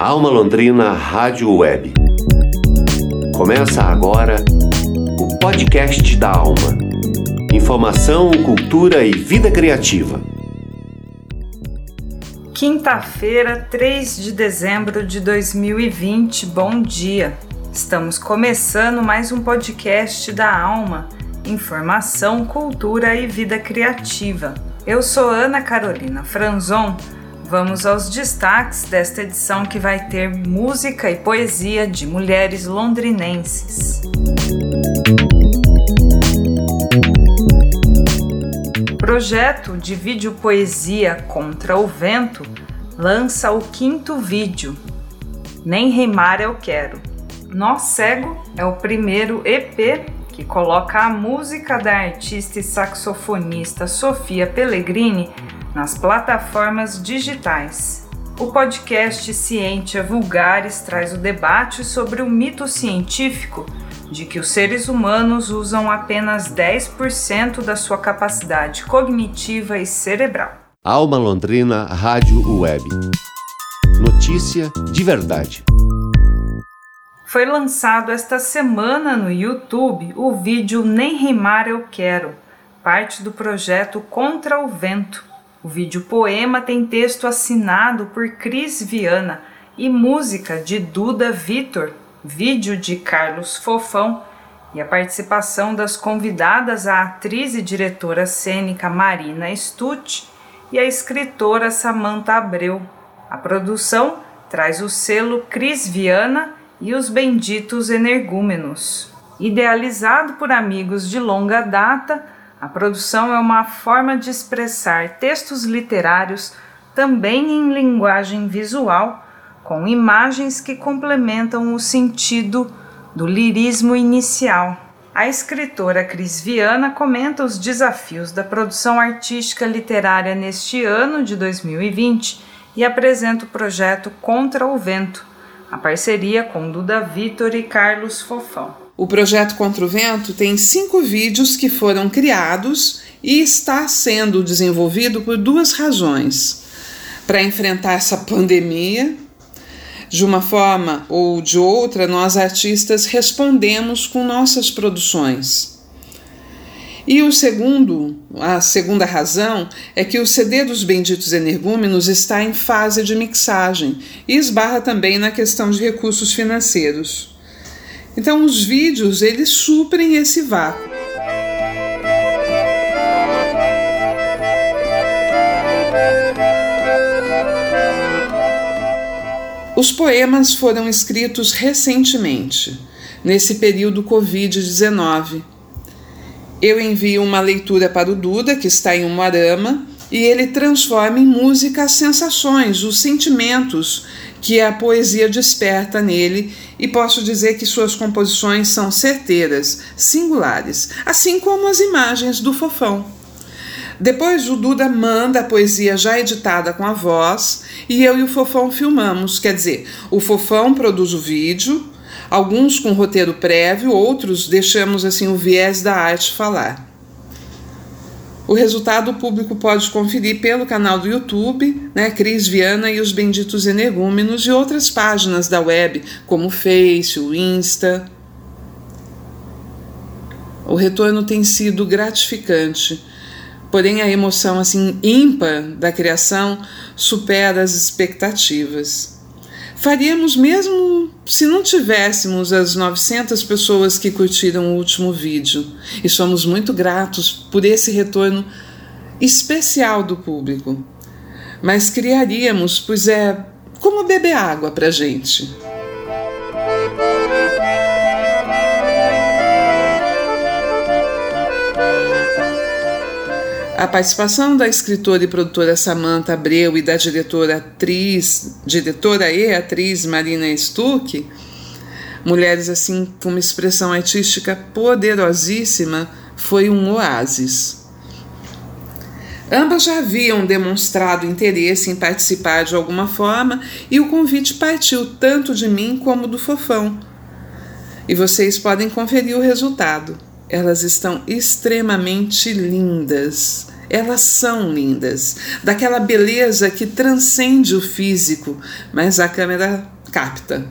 Alma Londrina Rádio Web. Começa agora o podcast da Alma. Informação, cultura e vida criativa. Quinta-feira, 3 de dezembro de 2020. Bom dia. Estamos começando mais um podcast da Alma. Informação, cultura e vida criativa. Eu sou Ana Carolina Franzon Vamos aos destaques desta edição que vai ter música e poesia de mulheres londrinenses. Projeto de vídeo poesia Contra o Vento lança o quinto vídeo, Nem Rimar Eu Quero. Nó Cego é o primeiro EP que coloca a música da artista e saxofonista Sofia Pellegrini nas plataformas digitais. O podcast Ciência Vulgares traz o debate sobre o mito científico de que os seres humanos usam apenas 10% da sua capacidade cognitiva e cerebral. Alma Londrina Rádio Web. Notícia de verdade. Foi lançado esta semana no YouTube o vídeo Nem Rimar Eu Quero, parte do projeto Contra o Vento, o vídeo poema tem texto assinado por Cris Viana e música de Duda Vitor, vídeo de Carlos Fofão e a participação das convidadas a atriz e diretora cênica Marina Stutt e a escritora Samantha Abreu. A produção traz o selo Cris Viana e os Benditos Energúmenos. Idealizado por amigos de longa data, a produção é uma forma de expressar textos literários também em linguagem visual, com imagens que complementam o sentido do lirismo inicial. A escritora Cris Viana comenta os desafios da produção artística literária neste ano de 2020 e apresenta o projeto Contra o Vento, a parceria com Duda Vitor e Carlos Fofão. O projeto Contra o Vento tem cinco vídeos que foram criados e está sendo desenvolvido por duas razões. Para enfrentar essa pandemia, de uma forma ou de outra, nós artistas respondemos com nossas produções. E o segundo, a segunda razão é que o CD dos Benditos Energúmenos está em fase de mixagem e esbarra também na questão de recursos financeiros. Então os vídeos eles suprem esse vácuo. Os poemas foram escritos recentemente, nesse período Covid-19. Eu envio uma leitura para o Duda, que está em Umuarama, e ele transforma em música as sensações, os sentimentos que a poesia desperta nele, e posso dizer que suas composições são certeiras, singulares, assim como as imagens do Fofão. Depois o Duda manda a poesia já editada com a voz e eu e o Fofão filmamos, quer dizer, o Fofão produz o vídeo, alguns com roteiro prévio, outros deixamos assim o viés da arte falar. O resultado o público pode conferir pelo canal do YouTube, né, Cris Viana e os Benditos Energúmenos e outras páginas da web, como o Face, o Insta. O retorno tem sido gratificante, porém a emoção assim ímpar da criação supera as expectativas faríamos mesmo se não tivéssemos as 900 pessoas que curtiram o último vídeo. E somos muito gratos por esse retorno especial do público. Mas criaríamos, pois é como beber água para gente. A participação da escritora e produtora Samantha Abreu e da diretora atriz, diretora e atriz Marina Stuck, mulheres assim com uma expressão artística poderosíssima, foi um oásis. Ambas já haviam demonstrado interesse em participar de alguma forma e o convite partiu tanto de mim como do Fofão. E vocês podem conferir o resultado. Elas estão extremamente lindas Elas são lindas, daquela beleza que transcende o físico, mas a câmera capta.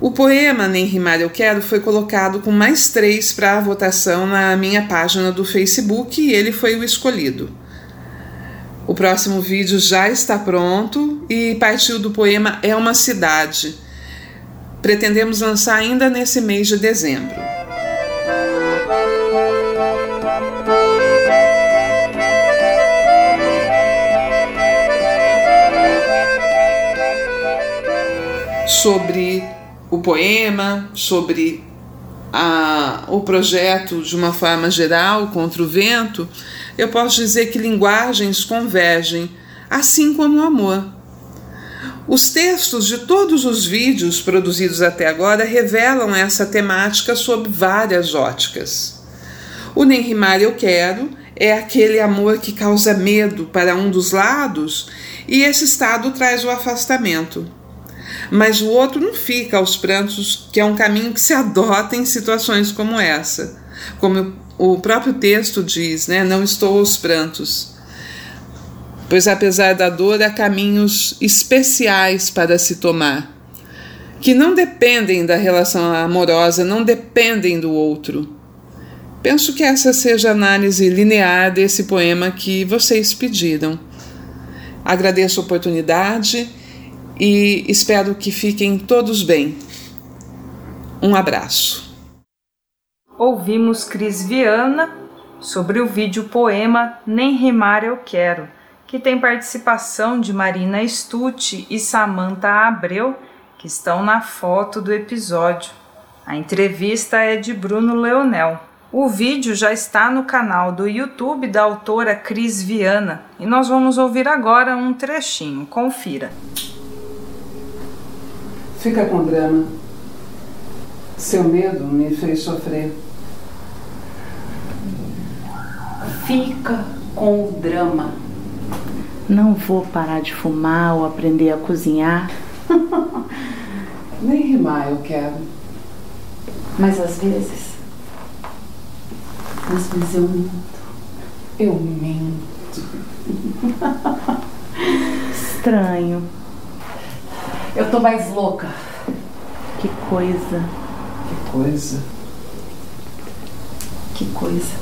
O poema Nem Rimar Eu Quero foi colocado com mais três para a votação na minha página do Facebook e ele foi o escolhido. O próximo vídeo já está pronto e partiu do poema É uma Cidade. Pretendemos lançar ainda nesse mês de dezembro. Sobre o poema, sobre a, o projeto de uma forma geral contra o vento, eu posso dizer que linguagens convergem, assim como o amor. Os textos de todos os vídeos produzidos até agora revelam essa temática sob várias óticas. O Nem Rimar Eu Quero é aquele amor que causa medo para um dos lados e esse estado traz o afastamento mas o outro não fica aos prantos, que é um caminho que se adota em situações como essa. Como o próprio texto diz, né? Não estou aos prantos. Pois apesar da dor, há caminhos especiais para se tomar, que não dependem da relação amorosa, não dependem do outro. Penso que essa seja a análise linear desse poema que vocês pediram. Agradeço a oportunidade e espero que fiquem todos bem. Um abraço. Ouvimos Cris Viana sobre o vídeo poema Nem Rimar Eu Quero, que tem participação de Marina Stucci e Samantha Abreu, que estão na foto do episódio. A entrevista é de Bruno Leonel. O vídeo já está no canal do YouTube da autora Cris Viana e nós vamos ouvir agora um trechinho. Confira. Fica com drama. Seu medo me fez sofrer. Fica com o drama. Não vou parar de fumar ou aprender a cozinhar. Nem rimar eu quero. Mas às vezes. Às vezes eu minto. Eu minto. Estranho. Eu tô mais louca. Que coisa. Que coisa. Que coisa.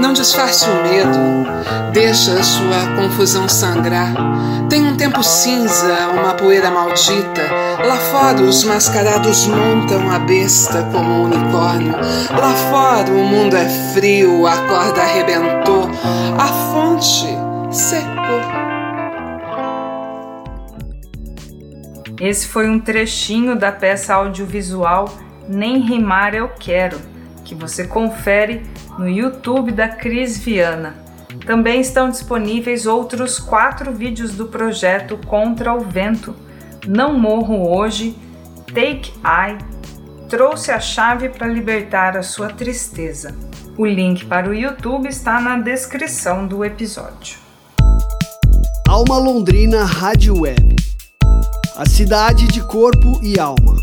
Não disfarce o medo, deixa a sua confusão sangrar. Tem um tempo cinza, uma poeira maldita. Lá fora os mascarados montam a besta como um unicórnio. Lá fora o mundo é frio, a corda arrebentou, a fonte secou. Esse foi um trechinho da peça audiovisual Nem Rimar Eu Quero, que você confere no YouTube da Cris Viana. Também estão disponíveis outros quatro vídeos do projeto Contra o Vento: Não Morro Hoje, Take Eye, Trouxe a Chave para Libertar a Sua Tristeza. O link para o YouTube está na descrição do episódio. Alma Londrina Rádio Web a cidade de corpo e alma.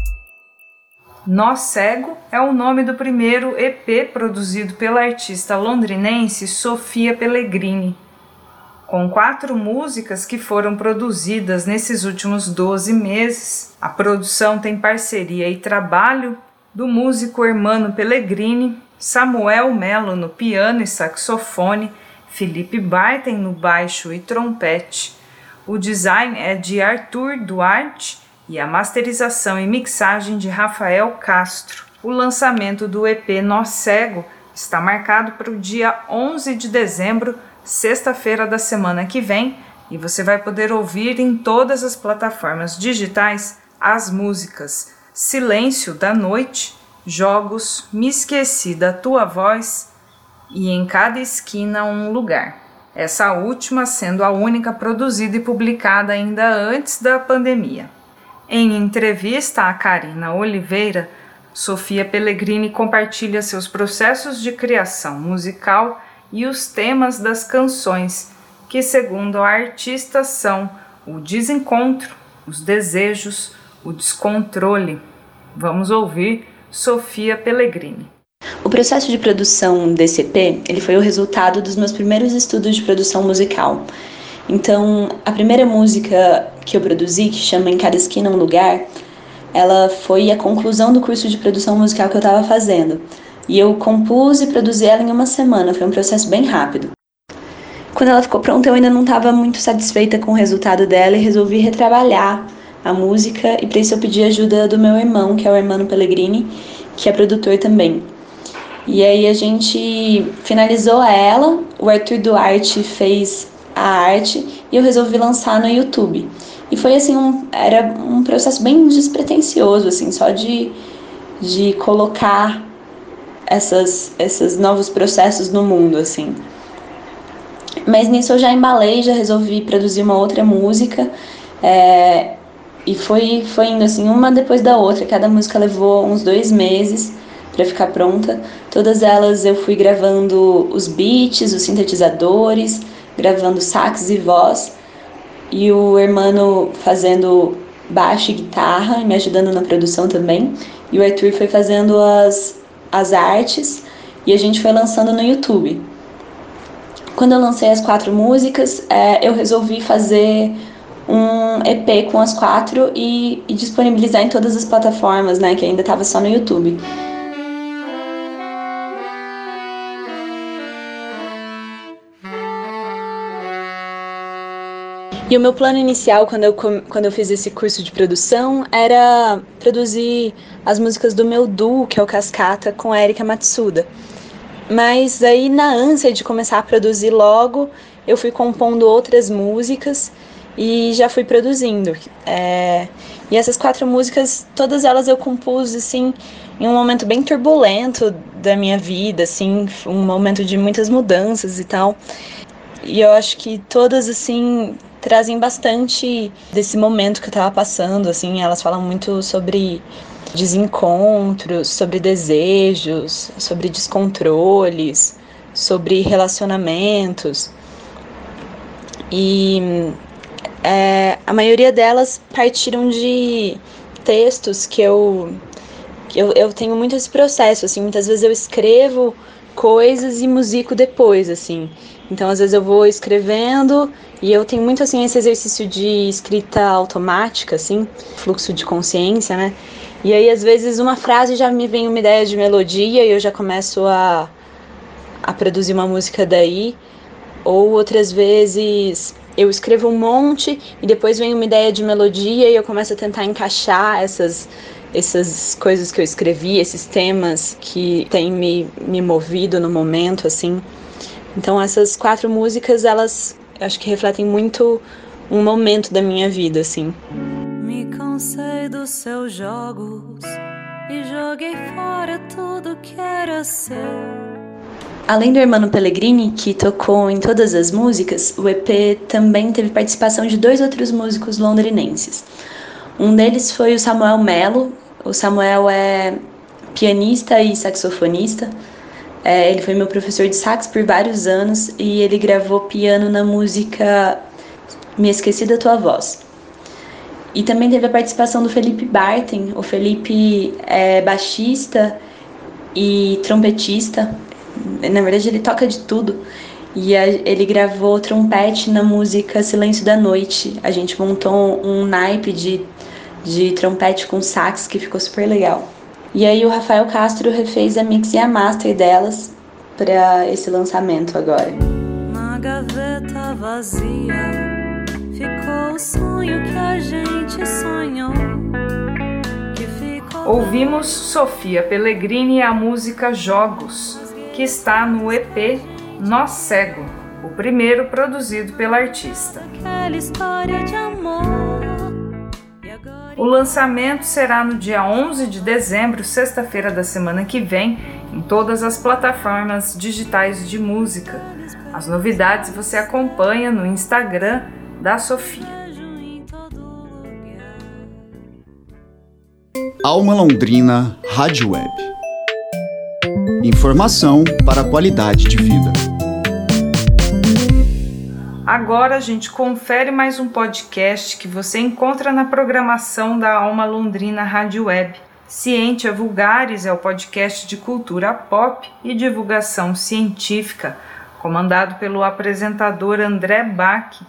Nó Cego é o nome do primeiro EP produzido pela artista londrinense Sofia Pellegrini. Com quatro músicas que foram produzidas nesses últimos 12 meses, a produção tem parceria e trabalho do músico Hermano Pellegrini, Samuel Melo no piano e saxofone, Felipe Barten no baixo e trompete, o design é de Arthur Duarte e a masterização e mixagem de Rafael Castro. O lançamento do EP Nó Cego está marcado para o dia 11 de dezembro, sexta-feira da semana que vem, e você vai poder ouvir em todas as plataformas digitais as músicas Silêncio da Noite, Jogos, Me Esqueci da Tua Voz e Em Cada Esquina um Lugar essa última sendo a única produzida e publicada ainda antes da pandemia. Em entrevista a Karina Oliveira, Sofia Pellegrini compartilha seus processos de criação musical e os temas das canções, que, segundo a artista, são o desencontro, os desejos, o descontrole. Vamos ouvir Sofia Pellegrini. O processo de produção EP, ele foi o resultado dos meus primeiros estudos de produção musical. Então, a primeira música que eu produzi, que chama Em Cada Esquina um Lugar, ela foi a conclusão do curso de produção musical que eu estava fazendo. E eu compus e produzi ela em uma semana, foi um processo bem rápido. Quando ela ficou pronta, eu ainda não estava muito satisfeita com o resultado dela e resolvi retrabalhar a música. E para isso eu pedi ajuda do meu irmão, que é o Hermano Pellegrini, que é produtor também. E aí a gente finalizou ela, o Arthur Duarte fez a arte e eu resolvi lançar no YouTube. E foi assim, um, era um processo bem despretensioso, assim, só de, de colocar essas, esses novos processos no mundo, assim. Mas nisso eu já embalei, já resolvi produzir uma outra música. É, e foi, foi indo assim, uma depois da outra. Cada música levou uns dois meses para ficar pronta. Todas elas eu fui gravando os beats, os sintetizadores, gravando sax e voz. E o hermano fazendo baixo e guitarra, me ajudando na produção também. E o Arthur foi fazendo as, as artes e a gente foi lançando no YouTube. Quando eu lancei as quatro músicas, é, eu resolvi fazer um EP com as quatro e, e disponibilizar em todas as plataformas, né, que ainda estava só no YouTube. E o meu plano inicial, quando eu, quando eu fiz esse curso de produção, era produzir as músicas do meu duo, que é o Cascata, com a Erika Matsuda. Mas aí, na ânsia de começar a produzir logo, eu fui compondo outras músicas e já fui produzindo. É... E essas quatro músicas, todas elas eu compus, assim, em um momento bem turbulento da minha vida, assim, um momento de muitas mudanças e tal. E eu acho que todas, assim, trazem bastante desse momento que eu tava passando, assim, elas falam muito sobre desencontros, sobre desejos, sobre descontroles, sobre relacionamentos. E é, a maioria delas partiram de textos que eu, que eu eu tenho muito esse processo assim. Muitas vezes eu escrevo coisas e musico depois assim então, às vezes eu vou escrevendo e eu tenho muito assim esse exercício de escrita automática, assim, fluxo de consciência, né? E aí, às vezes, uma frase já me vem uma ideia de melodia e eu já começo a, a produzir uma música daí. Ou outras vezes eu escrevo um monte e depois vem uma ideia de melodia e eu começo a tentar encaixar essas, essas coisas que eu escrevi, esses temas que têm me, me movido no momento, assim. Então essas quatro músicas, elas acho que refletem muito um momento da minha vida, assim. Me cansei dos seus jogos e joguei fora tudo que era seu. Além do Hermano Pellegrini, que tocou em todas as músicas, o EP também teve participação de dois outros músicos londrinenses. Um deles foi o Samuel Mello. O Samuel é pianista e saxofonista. É, ele foi meu professor de sax por vários anos e ele gravou piano na música Me Esqueci da Tua Voz. E também teve a participação do Felipe Barten. O Felipe é baixista e trompetista. Na verdade, ele toca de tudo. E a, ele gravou trompete na música Silêncio da Noite. A gente montou um naipe de, de trompete com sax que ficou super legal. E aí o Rafael Castro refez a mix e a master delas para esse lançamento agora. Na gaveta vazia ficou o sonho que a gente sonhou. Ouvimos Sofia Pellegrini e a música Jogos, que está no EP Nó Cego, o primeiro produzido pela artista. Aquela história de amor o lançamento será no dia 11 de dezembro, sexta-feira da semana que vem, em todas as plataformas digitais de música. As novidades você acompanha no Instagram da Sofia. Alma Londrina Rádio Web. Informação para qualidade de vida. Agora a gente confere mais um podcast que você encontra na programação da Alma Londrina Rádio Web. Ciência Vulgares é o podcast de cultura pop e divulgação científica, comandado pelo apresentador André Bach,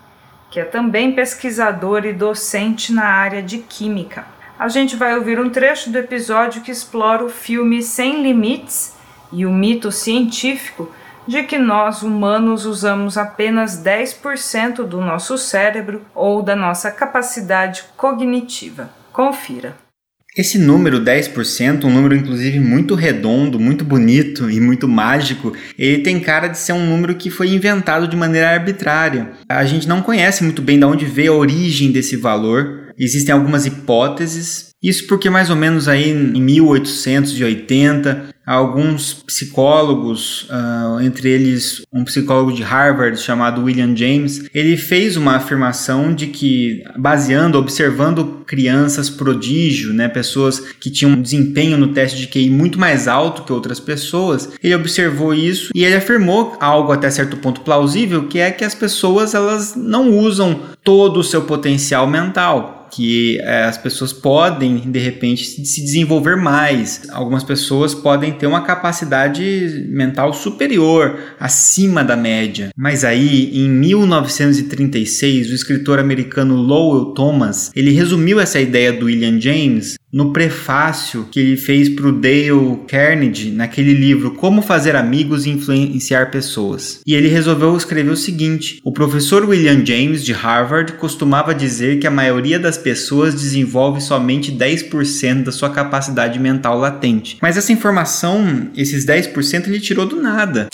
que é também pesquisador e docente na área de química. A gente vai ouvir um trecho do episódio que explora o filme Sem Limites e o mito científico de que nós humanos usamos apenas 10% do nosso cérebro ou da nossa capacidade cognitiva. Confira. Esse número 10%, um número inclusive muito redondo, muito bonito e muito mágico, ele tem cara de ser um número que foi inventado de maneira arbitrária. A gente não conhece muito bem de onde veio a origem desse valor. Existem algumas hipóteses. Isso porque mais ou menos aí em 1880 alguns psicólogos, uh, entre eles um psicólogo de Harvard chamado William James, ele fez uma afirmação de que, baseando, observando crianças prodígio, né, pessoas que tinham um desempenho no teste de QI muito mais alto que outras pessoas, ele observou isso e ele afirmou algo até certo ponto plausível, que é que as pessoas elas não usam todo o seu potencial mental que é, as pessoas podem de repente se desenvolver mais. Algumas pessoas podem ter uma capacidade mental superior, acima da média. Mas aí, em 1936, o escritor americano Lowell Thomas, ele resumiu essa ideia do William James no prefácio que ele fez para o Dale Carnegie naquele livro Como Fazer Amigos e Influenciar Pessoas. E ele resolveu escrever o seguinte: O professor William James de Harvard costumava dizer que a maioria das pessoas desenvolve somente 10% da sua capacidade mental latente. Mas essa informação, esses 10%, ele tirou do nada.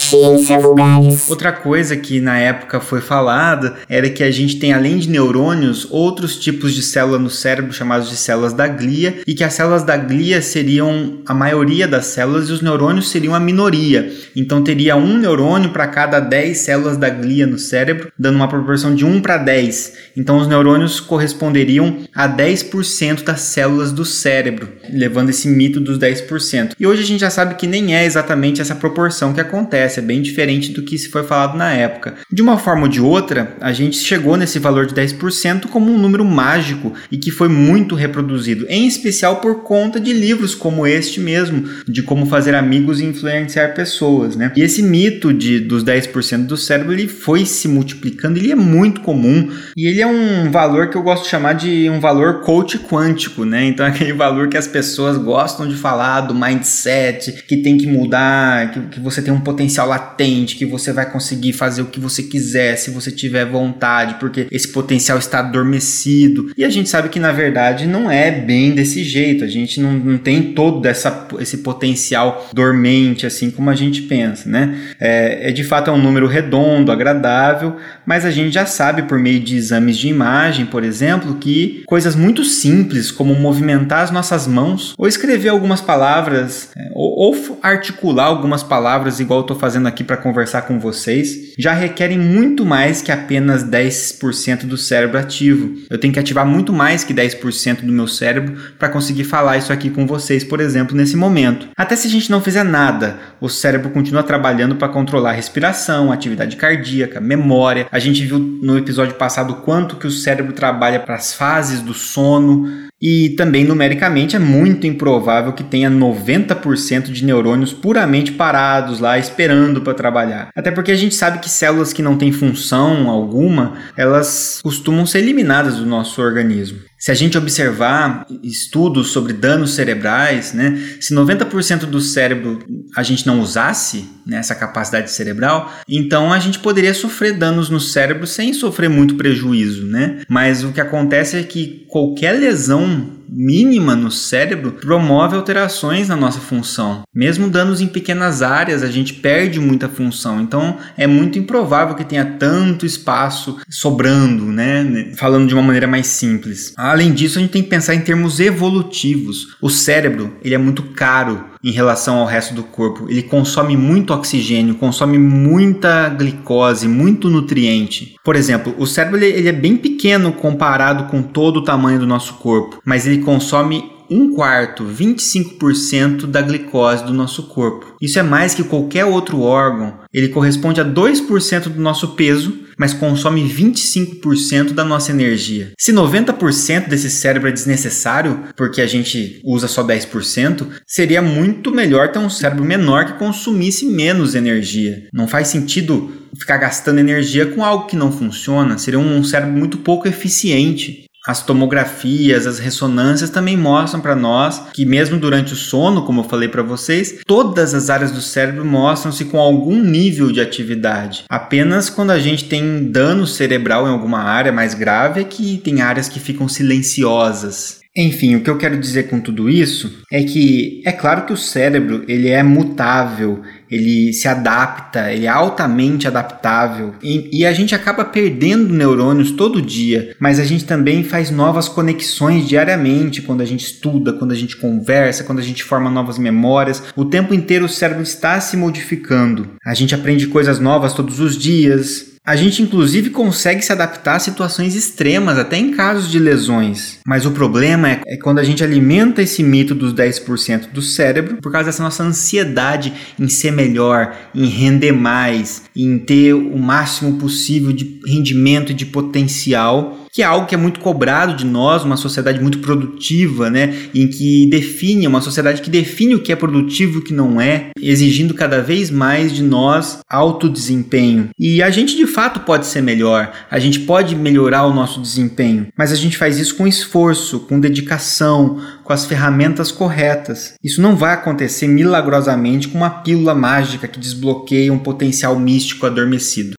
Outra coisa que na época foi falada era que a gente tem além de neurônios outros tipos de célula no cérebro chamados de células da glia e que as células da glia seriam a maioria das células e os neurônios seriam a minoria. Então teria um neurônio para cada 10 células da glia no cérebro, dando uma proporção de 1 para 10. Então os neurônios corresponderiam a 10% das células do cérebro, levando esse mito dos 10%. E hoje a gente já sabe que nem é exatamente essa proporção que acontece, é bem diferente do que se foi falado na época. De uma forma ou de outra, a gente chegou nesse valor de 10% como um número mágico e que foi muito reproduzido, em especial especial por conta de livros como este mesmo, de como fazer amigos e influenciar pessoas, né? E esse mito de, dos 10% do cérebro, ele foi se multiplicando, ele é muito comum e ele é um valor que eu gosto de chamar de um valor coach quântico, né? Então aquele valor que as pessoas gostam de falar do mindset, que tem que mudar, que, que você tem um potencial latente, que você vai conseguir fazer o que você quiser se você tiver vontade, porque esse potencial está adormecido. E a gente sabe que na verdade não é bem desse jeito, a gente não, não tem todo essa, esse potencial dormente, assim como a gente pensa, né? É, é de fato é um número redondo, agradável, mas a gente já sabe por meio de exames de imagem, por exemplo, que coisas muito simples como movimentar as nossas mãos ou escrever algumas palavras é, ou, ou articular algumas palavras igual eu estou fazendo aqui para conversar com vocês já requerem muito mais que apenas 10% do cérebro ativo. Eu tenho que ativar muito mais que 10% do meu cérebro para conseguir falar isso aqui com vocês, por exemplo, nesse momento. Até se a gente não fizer nada, o cérebro continua trabalhando para controlar a respiração, a atividade cardíaca, memória. A gente viu no episódio passado quanto que o cérebro trabalha para as fases do sono, e também numericamente é muito improvável que tenha 90% de neurônios puramente parados lá esperando para trabalhar. Até porque a gente sabe que células que não têm função alguma, elas costumam ser eliminadas do nosso organismo. Se a gente observar estudos sobre danos cerebrais, né, se 90% do cérebro a gente não usasse né, essa capacidade cerebral, então a gente poderia sofrer danos no cérebro sem sofrer muito prejuízo, né? Mas o que acontece é que qualquer lesão mínima no cérebro promove alterações na nossa função. Mesmo danos em pequenas áreas, a gente perde muita função. Então é muito improvável que tenha tanto espaço sobrando, né? Falando de uma maneira mais simples. Além disso, a gente tem que pensar em termos evolutivos. O cérebro, ele é muito caro em relação ao resto do corpo. Ele consome muito oxigênio, consome muita glicose, muito nutriente. Por exemplo, o cérebro ele, ele é bem pequeno comparado com todo o tamanho do nosso corpo, mas ele consome um quarto, 25% da glicose do nosso corpo. Isso é mais que qualquer outro órgão. Ele corresponde a 2% do nosso peso, mas consome 25% da nossa energia. Se 90% desse cérebro é desnecessário, porque a gente usa só 10%, seria muito melhor ter um cérebro menor que consumisse menos energia. Não faz sentido ficar gastando energia com algo que não funciona, seria um cérebro muito pouco eficiente. As tomografias, as ressonâncias também mostram para nós que mesmo durante o sono, como eu falei para vocês, todas as áreas do cérebro mostram-se com algum nível de atividade. Apenas quando a gente tem dano cerebral em alguma área mais grave é que tem áreas que ficam silenciosas. Enfim, o que eu quero dizer com tudo isso é que é claro que o cérebro ele é mutável, ele se adapta, ele é altamente adaptável e, e, a gente acaba perdendo neurônios todo dia, mas a gente também faz novas conexões diariamente quando a gente estuda, quando a gente conversa, quando a gente forma novas memórias. O tempo inteiro o cérebro está se modificando. A gente aprende coisas novas todos os dias, a gente inclusive consegue se adaptar a situações extremas, até em casos de lesões. Mas o problema é, é quando a gente alimenta esse mito dos 10% do cérebro por causa dessa nossa ansiedade em ser melhor, em render mais, em ter o máximo possível de rendimento e de potencial que é algo que é muito cobrado de nós, uma sociedade muito produtiva, né, em que define, uma sociedade que define o que é produtivo e o que não é, exigindo cada vez mais de nós alto desempenho. E a gente de fato pode ser melhor, a gente pode melhorar o nosso desempenho, mas a gente faz isso com esforço, com dedicação, com as ferramentas corretas. Isso não vai acontecer milagrosamente com uma pílula mágica que desbloqueia um potencial místico adormecido.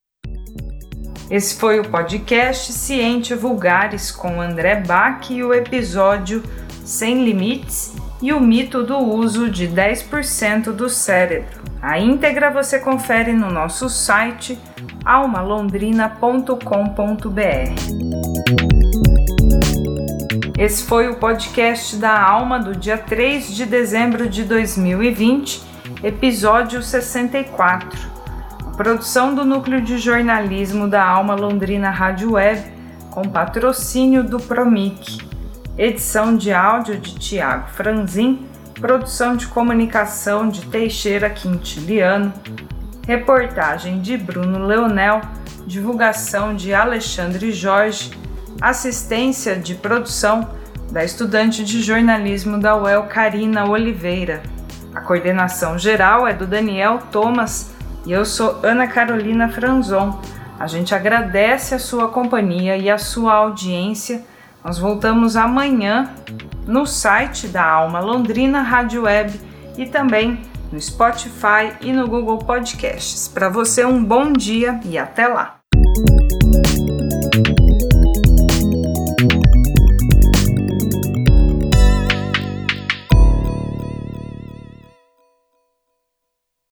Esse foi o podcast Ciente Vulgares com André Bach e o episódio Sem Limites e o mito do uso de 10% do cérebro. A íntegra você confere no nosso site almalondrina.com.br. Esse foi o podcast da Alma do dia 3 de dezembro de 2020, episódio 64. Produção do Núcleo de Jornalismo da Alma Londrina Rádio Web, com patrocínio do Promic. Edição de áudio de Tiago Franzin, produção de comunicação de Teixeira Quintiliano, reportagem de Bruno Leonel, divulgação de Alexandre Jorge, assistência de produção da estudante de jornalismo da UEL Karina Oliveira. A coordenação geral é do Daniel Thomas e eu sou Ana Carolina Franzon. A gente agradece a sua companhia e a sua audiência. Nós voltamos amanhã no site da Alma Londrina Rádio Web e também no Spotify e no Google Podcasts. Para você, um bom dia e até lá!